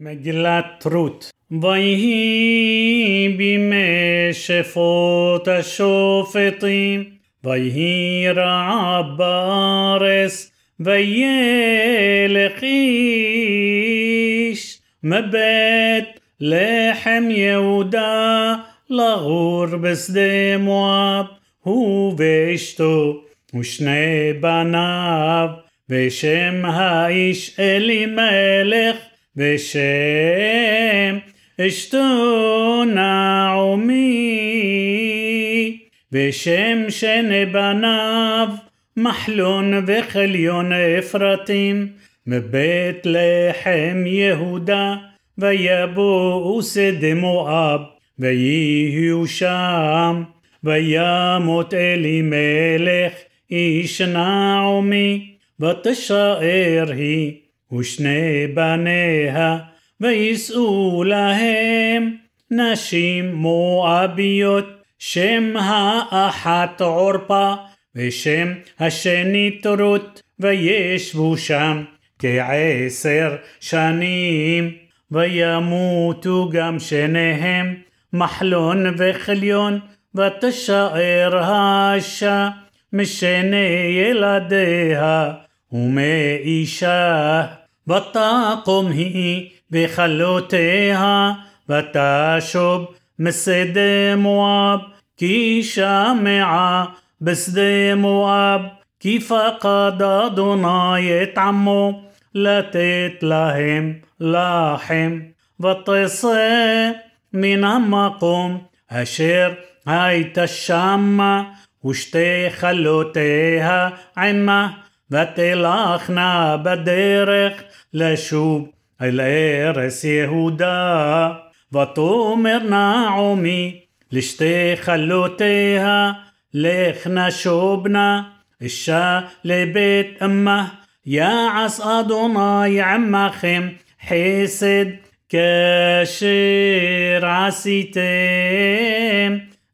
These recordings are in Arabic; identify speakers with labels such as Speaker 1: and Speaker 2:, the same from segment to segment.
Speaker 1: מגילת רות ויהי בימי שפוט השופטים ויהי רעב בארץ וילך איש מבית לחם יהודה לגור בשדה מואב הוא ואשתו ושני בניו ושם האיש אלימלך ושם אשתו נעמי ושם שני בניו מחלון וחליון אפרתים מבית לחם יהודה ויבואו שדה מואב ויהיו שם וימות אלימלך איש נעמי ותשאר היא ושני בניה ויישאו להם נשים מואביות שם האחת עורפה ושם השנית רות וישבו שם כעשר שנים וימותו גם שניהם מחלון וכליון ותשאר האשה משני ילדיה ומאישה ותקום היא בכלותיה ותשוב משדה מואב כי שמעה בשדה מואב כי פקד אדוני את עמו לתת להם לחם ותצא מן המקום אשר הייתה שמה ושתי חלותיה עמה ותלכנה בדרך לשוב אל ארץ יהודה ותאמר נעמי לשתי חלותיה לכנה שובנה אישה לבית אמה יעש אדוני עמכם חסד כאשר עשיתם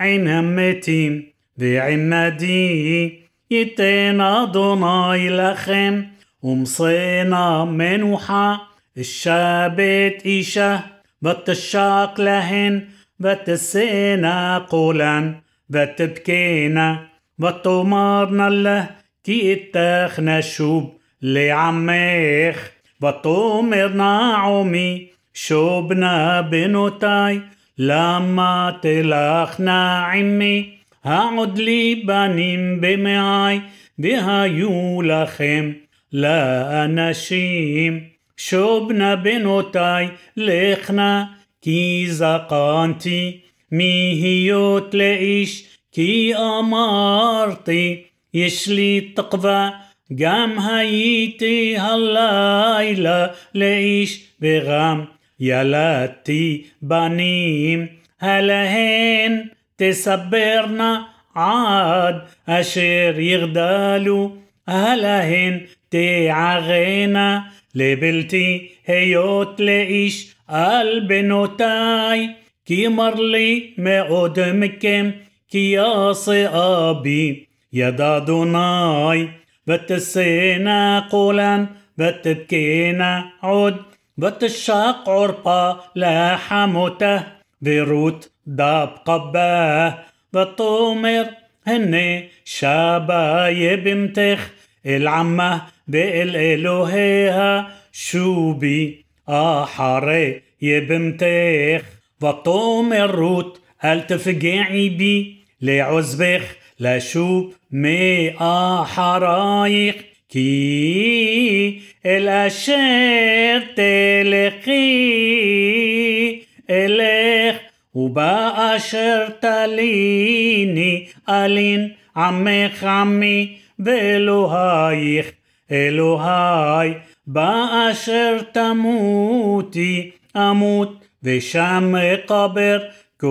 Speaker 1: עם המתים ועמדי ייתן אדוני לכם ומשנה מנוחה الشابت إيشة بتشاق لهن بتسينا قولا بتبكينا بتمارنا له كي اتخنا شوب لعميخ بتمر نعومي شوبنا بنوتاي لما تلخنا عمي העוד לי בנים במעי, והיו לכם לאנשים. שובנה בנותיי, לכנה, כי זקנתי, מהיות לאיש, כי אמרתי, יש לי תקווה, גם הייתי הלילה לאיש, וגם ילדתי בנים, הלהן تسبرنا عاد أشير يغدالو هلهن تعغينا لبلتي هيوت لإيش ألبنوتاي כי מר לי מאוד מכם כי יצאה בי יד אדוני ותשנה קולן ותבכינה עוד ותשק ערפה לחמותה ורות דבקה בה ותאמר הנה שבה יבמתך אל עמה ואל אלוהיה שובי אחרי יבמתך ותאמר רות אל תפגעי בי לעזבך לשוב מאחריך כי אל אשר תלכי אלך ובאשר תליני אלין עמך עמי ואלוהיך אלוהי באשר תמותי אמות ושם אקבר כה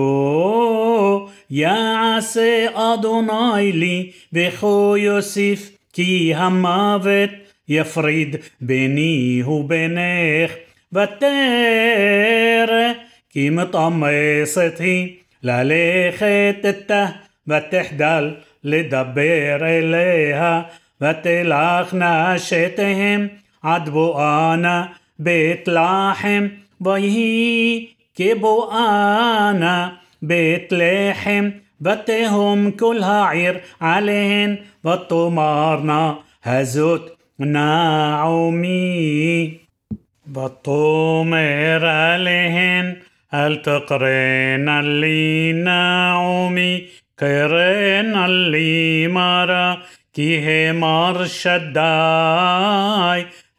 Speaker 1: יעשה אדוני לי וכה יוסיף כי המוות יפריד ביני ובינך ותרא כי מטמסת היא ללכת איתה ותחדל לדבר אליה ותלכנה שתיהם עד בואנה בית לחם ויהי כבואנה בית לחם ותהום כל העיר עליהן ותאמרנה הזאת נעמי ותאמר עליהן אל תקרנה לי נעמי קרנה לי מרה כי המר שדי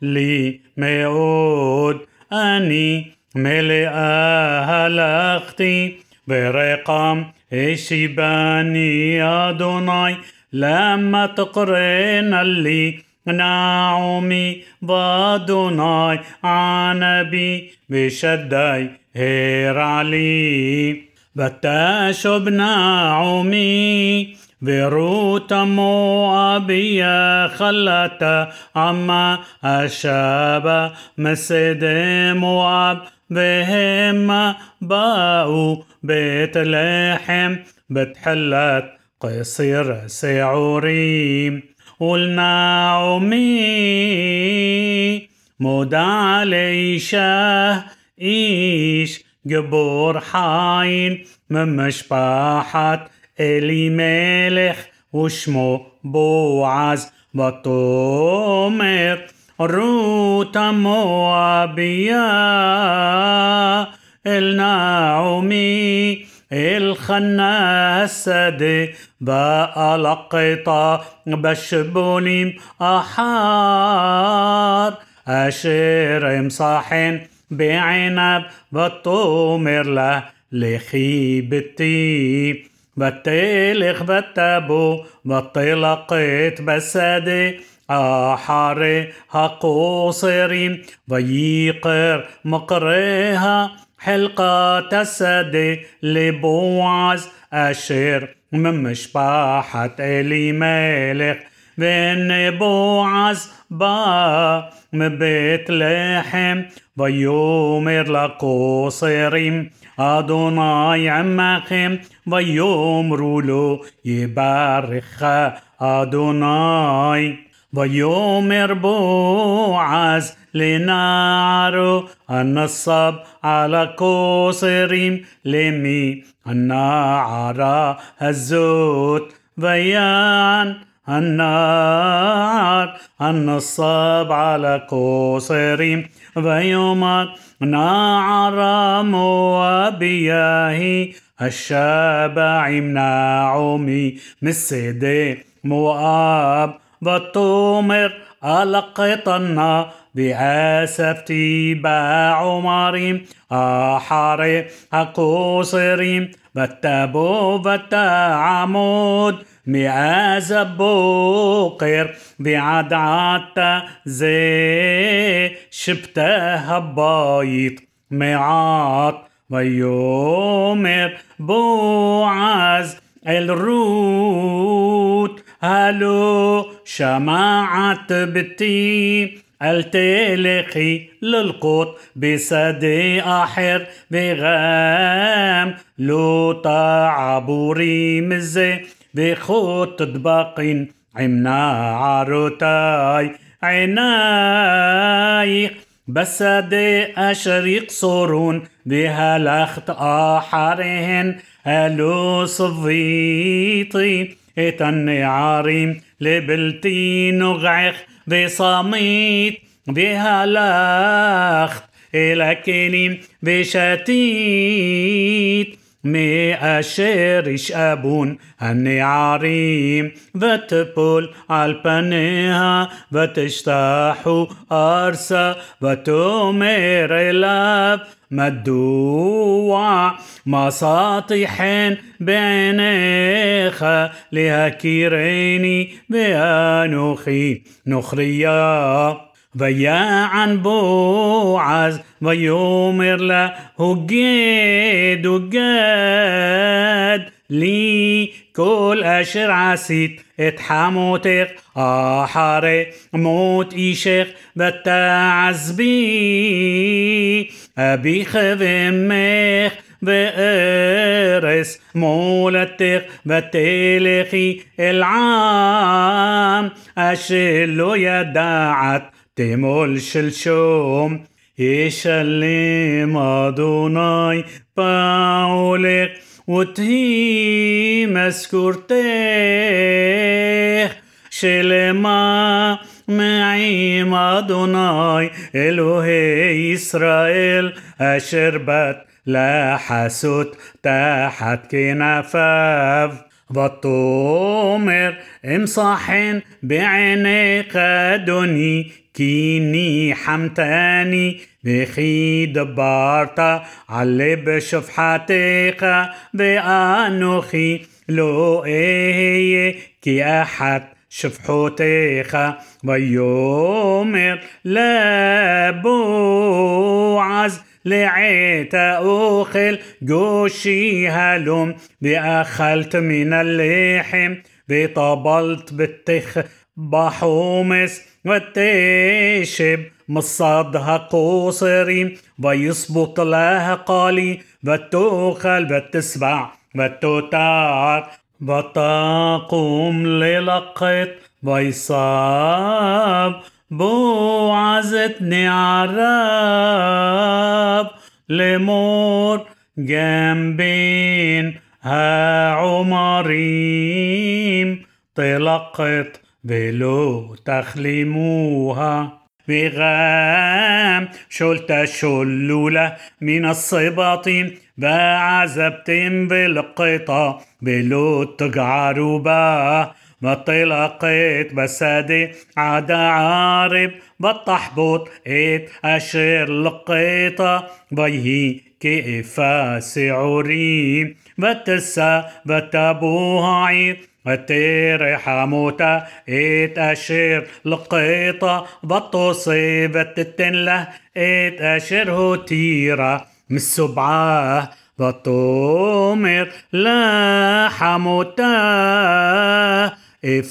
Speaker 1: לי מאוד אני מלאה הלכתי ברקם השיבני אדוני למה תקרנה לי نعومي بادوناي عنبي بشدي هير علي بتاشب نعومي بروت مؤبية خلت عما أشاب مسد مؤب بهم باو بيت لحم بتحلت قصير سعوريم والنعمي مودع ليشه إيش جبور حاين من مشباحة إلي ملخ وشمو بوعز بطومر روت موابيا النعمي الخناسة بقى لقطة بشبوليم أحار. أشير مصاحن بعنب بطومر له لخيبتي. بتلخ بتابو بطلقت بسدي. أحاري هقوصرين ويقر مقريها حلقة السد لبوعز. أشير من مشباحة إلي مالك והנה בועז בא מבית לחם ויאמר לקוצרים אדוני עמכם ויאמרו לו יברכך אדוני. ויאמר בועז לנערו הניצב על הקוצרים למי הנערה الزوت بيان النار النصب على كوسريم ويوم نار موابياه الشابع مناعمي مسدي مواب بطومر ألقطنا بعاسفتي بعمري أحاري أقوصري بتابو بتا عمود معاز بوقر بعدعت زي شبته هبايط معاط ويومر بوعز الروت هلو شماعة بتي التلقي للقوط بصدي أحر بغام لو تعبوري مزي بخوت باق عمنا عروتاي عيناي. بسدي أشريق صورون بها لخت أحرهن. هلو صفيتي اتني عريم لبلتي نغعخ بصميت بهلخت إلى كلم بشتيت. מאשר ישאבון הנערים ותפול על פניה ותשתחו ארסה ותאמר אליו מדוע מסעתיחן בעיניך להכירני ואנוכי נוכריה ויען בועז ויאמר לה הוגד הוגד לי כל אשר עשית את חמותך אחרי מות אישך ותעזבי אביך ואמך וארס מולדתך ותלכי אל עם אשר לא ידעת תמול שלשום ישלם אדוני פעולך ותהי משכורתך שלמה מעם אדוני אלוהי ישראל אשר בת לחסות תחת כנפיו ותאמר אמסחן בעיניך אדוני كيني حمتاني بخي دبارتا علي بشفحتك بأنوخي لو إيهي كي أحد شفحتك ويومر لبوعز لعيت أوخل جوشي هلوم بأخلت من اللحم بطبلت بالتخ بحومس والتشب مصادها قوصري ويصبط لها قالي بتوخل بتسبع بتوتار بتقوم للقط ويصاب بوعزتني عراب لمور جنبين ها عمريم طلقت بلو تخلموها بغام شلت شلولة من الصباط بعزبتم بالقطا بلو تقعروبا بطلقت بسادي عدا عارب بطحبط ات أشير لقيطة بيهي كيف سعوري بتسا بتابوها عيد التير حموتا ات أشير لقيطة بطوصي بتتنله ات أشير هو تيرا من السبعة بطومر لا حموتا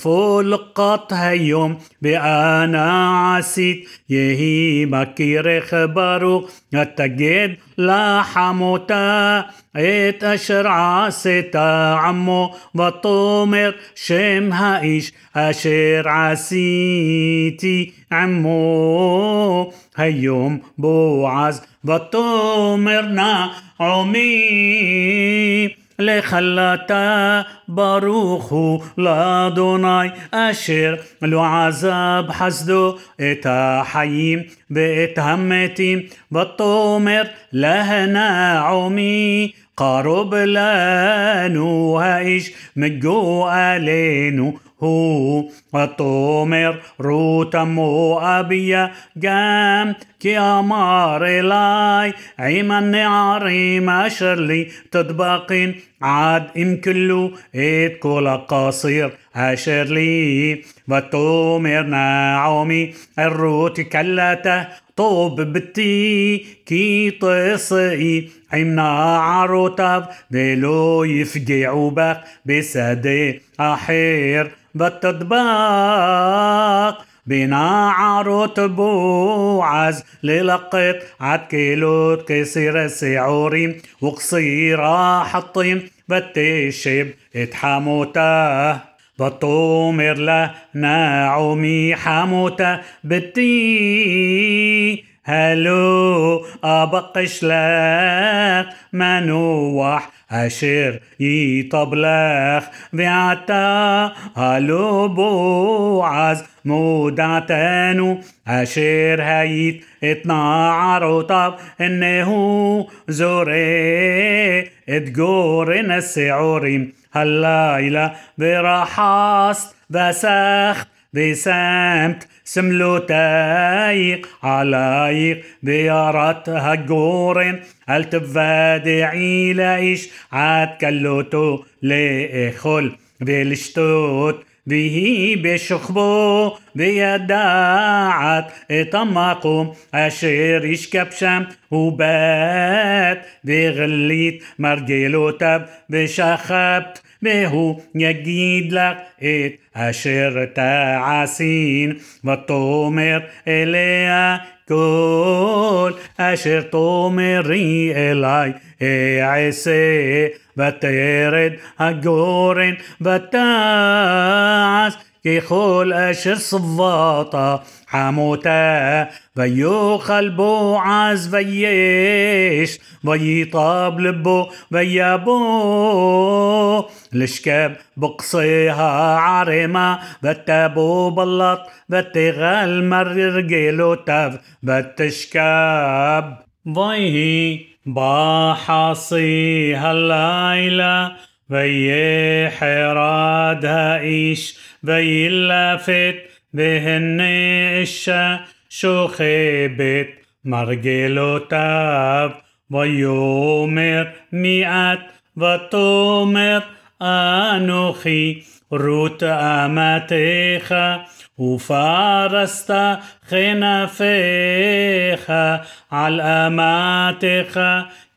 Speaker 1: فولقت هيوم بأنا عسيت يهي مكير خبرو التجد لا حموتا ات أشر عسيتا عمو بطومر شم هايش أشر عسيتي عمو هيوم بوعز بطومرنا عمي لخلتا ברוך הוא לאדוני אשר לא עזב חסדו את החיים ואת המתים ותאמר להנעמי قرب לנו האיש מגואלנו הוא ותאמר רות המואביה גם כי אמר אלי עם הנערים אשר לי תדבקין عاد إن كله إيد كل قصير أشر لي وتومر نعومي الروت كلته طوب بتي كي تصئي عمنا عروتب بلو يفجعوا بك بسدي أحير بالتطباق. بنا عروت بوعز للقط. عد كيلوت كسير السعوري وقصيرة حطيم بتشب اتحموته بطومر له نعومي حموته بتي هلو أبقش لك. منوح أشير يطبلخ بعتا هلو بوعز مودعتانو أشير هيت اتناعر طب إنه زوري اتجورن السعوري هالليلة برحاست بسخت بسمت سملو تايق علايق بيارات هجورن التفادعي لايش عاد كلوتو لإخل بلشتوت به بشخبو بيداعت طمقو أشير يشكب شم وبات بغليت مرجلو تب بشخبت והוא יגיד לך את אשר תעשין, ותאמר אליה כל אשר תאמרי אלי אעשה, ותרד הגורן ותעש ככל אשר סבתה חמותה, ויאכל בועז ויש, ויטב לבו ויבוא الشكاب بقصيها عريمة بتابو بلط بتغال مر رجيلو تاب بتشكاب ضيهي بحصي هالليلة بي حرادها إيش بي اللافت بهن إشا شو خيبت مرجلو تاب ويومر مئات وتومر אנוכי רות אמתך ופרסת כנפיך על אמתך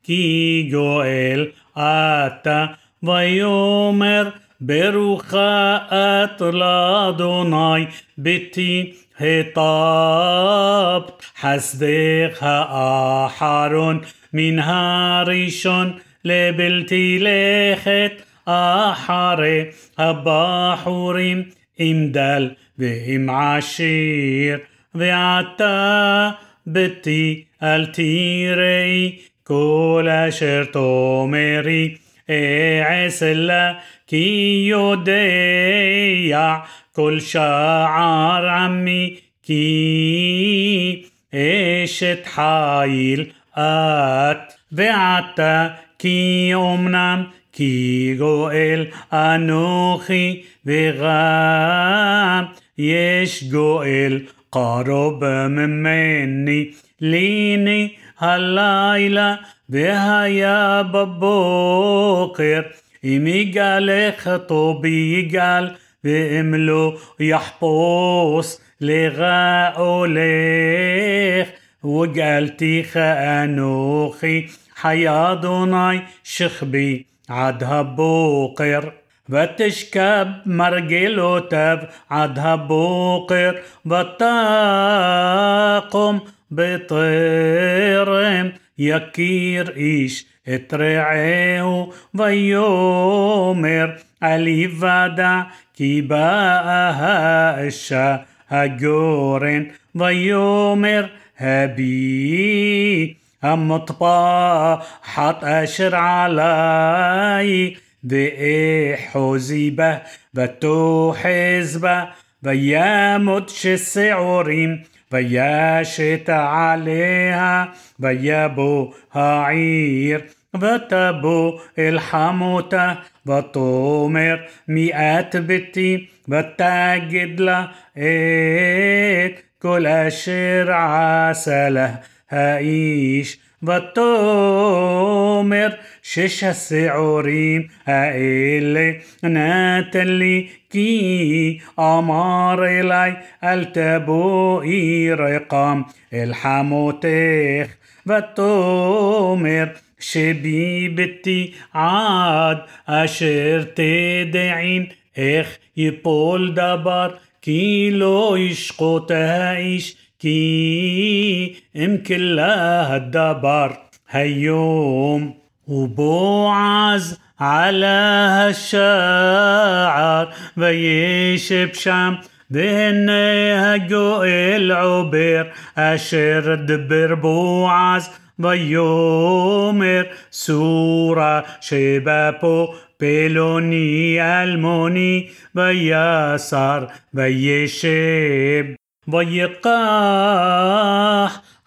Speaker 1: כי גואל אתה ויאמר ברוכה את לאדוני ביתי הטבת חסדך האחרון מן הראשון לבלתי לכת אחרי הבחורים עם דל ועם עשיר ועתה ביתי אל תיראי כל אשר תאמרי عسلا كي يوديع كل شعر عمي كي ايشت حايل ات ועתה כי אמנם כי גואל אנוכי וגם יש גואל קרוב ממני ליני הלילה והיה בבוקר אם יגאלך טובי יגאל ואם לא יחפוש לרעולך וגאלתיך אנוכי חי אדוני שכבי عذب وقر بتشكب مرجل وتب. عذب وقر بطاقم بطيرم. يكير إيش اترعيه ويومر أليفادا كي باها الشا هجورن. ويومر هبي هم طبا حط أشر علي. دي حزيبة بتو حزبة. ويا مدش السعورين ويا شت عليها. ويا بو هعير وتبو الحموتة وتومر مئات بتي وتجد لا كل أشر عسلة. האיש ותאמר שש השעורים האלה נתן לי כי אמר אלי אל תבואי רקם אל חמותך ותאמר שבי ביתי עד אשר תדעין איך יפול דבר כי לא ישקוט האיש كي ام كلها الدبر هيوم وبوعز على هالشاعر بيش بشام بهن هجو العبير أشر دبر بوعز بيومر. سورة شبابو بيلوني ألموني بياسر بيشيب ويقاح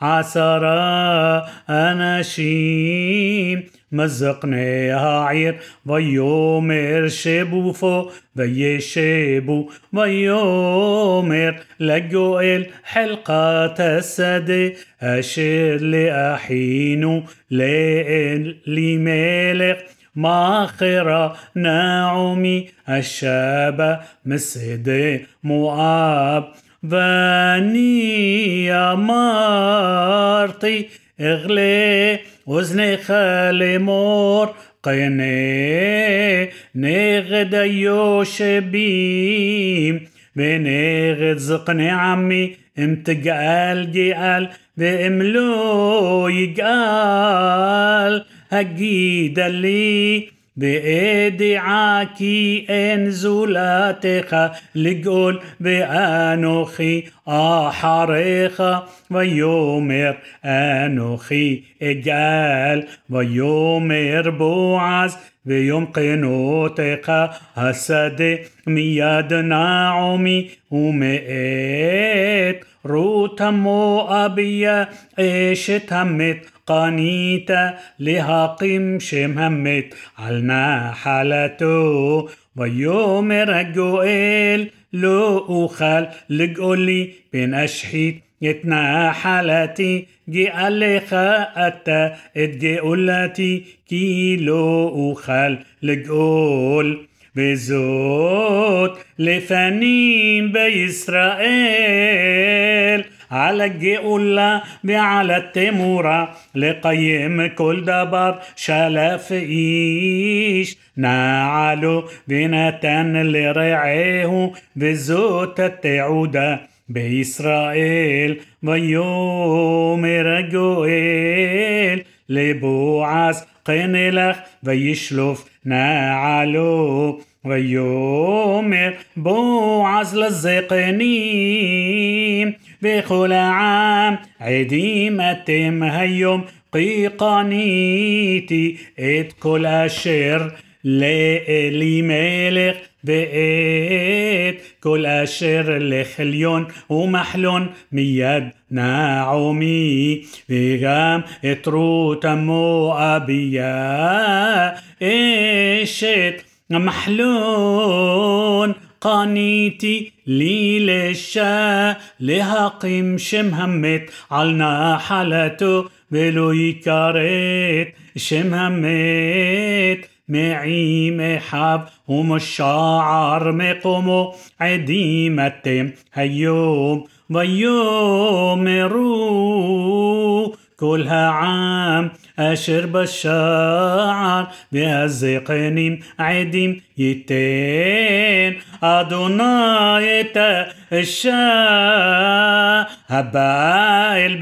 Speaker 1: عسرا أناشيم. مزقناها عير ويومر شبوفو ويشبو ويومر لجوئل حلقة السد أشير لأحينو لإن لملك ماخرة نعومي الشابة مسد مؤاب. بني يا مارتي اغلي وزني خالي مور. قيني نغد ايوش بيم بنغد زقني عمي امتقال جيال باملو يقال. هجيد اللي בידיעה כי אין זולתך לגאול ואנוכי אחריך ויאמר אנוכי אגאל ויאמר בועז ויום כנותך השדה מיד נעמי ומאת روتا مؤبية إيش تمت قانيتا لهاقم شمهمت علنا حالته ويوم رجوئل لو أخال لقولي بين أشحيت يتنا حالتي جي عليك أتا اتجي قولتي كيلو أخال لقول بزوت لفنين بإسرائيل. على الجئولة بعلى التمورة لقيم كل دبر شلف إيش. نعلو بنتن لرعيه بزوت التعودة بإسرائيل ويوم لبوعز قنلخ ويشلف نعلو ويومر بوعز للزقنيم بكل عام عديمة هيوم قيقانيتي ات كل أشر لإلي ملك بقيت كل أشر لخليون ومحلون مياد نعومي بغام اتروت مؤبيا إيشت محلون قانيتي لي للشا لهقم شمهمت علنا حالته بلو يكارت شمهمت. معي محاب ومشاعر مقومو عديمة. هيوم ويوم رو كلها عام أشر بالشعر بهزقنيم عديم يتين أدوناي الشا هبائل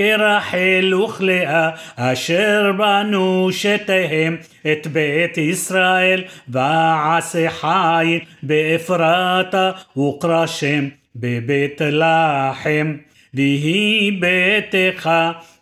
Speaker 1: כרחל רחל וכלאה אשר בנו שתיהם את בית ישראל ועשה חיל באפרתה וקרא שם בבית לחם ויהי ביתך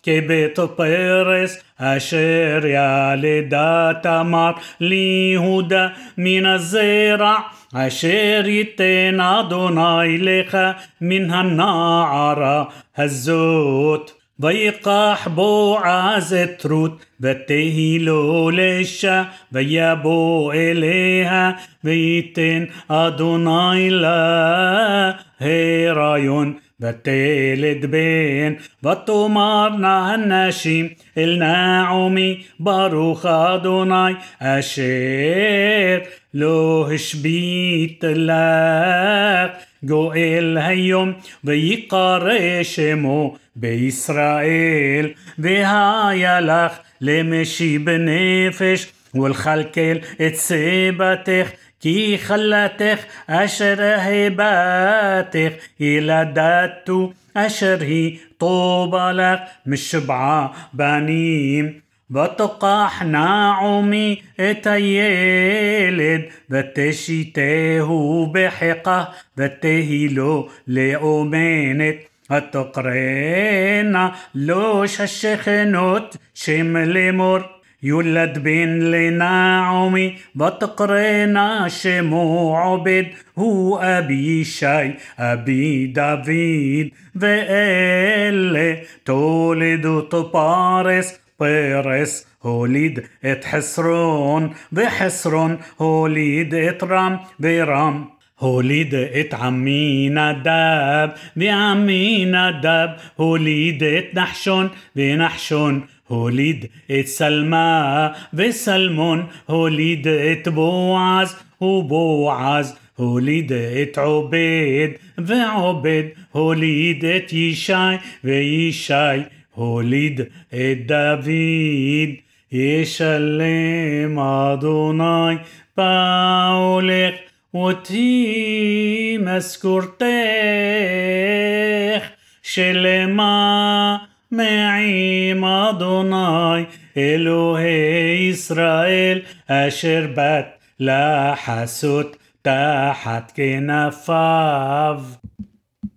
Speaker 1: כבית פרס אשר ילדה תמר ליהודה מן הזרע אשר ייתן אדוני לך מן הנערה הזאת. ويقاح بوعز تروت بتهيلو لشا ويابو إليها ويتن أدوناي لا هيرايون بتلد بين بتمارنا النشيم الناعمي باروخ أدوناي أشير لو هشبيت لك جوئل هيوم ويقار شمو בישראל, והיה לך למשי בנפש, ולכלכל את סיבתך, כי חלתך אשר הבתך, ילדתו אשר היא טובה לך משבעה בנים. ותקח נעמי את הילד, ותשיתהו בחיקה, ותהי לו לאומנת. التقرين لوش الشخنوت شم لمر يولد بين لناعمي بتقرينا شمو عبد هو أبي شاي أبي دافيد وإلي تولد طبارس بيرس هوليد إت حسرون بحسرون هوليد إت رام برام הוליד את עמינדב ועמינדב הוליד את נחשון ונחשון הוליד את שלמה ושלמון הוליד את בועז ובועז הוליד את עובד ועובד הוליד את ישי וישי הוליד את דוד, ישלם אדוני פעולך אותי משכורתך, שלמה מעים אדוני אלוהי ישראל, אשר בת לחסות תחת כנפיו.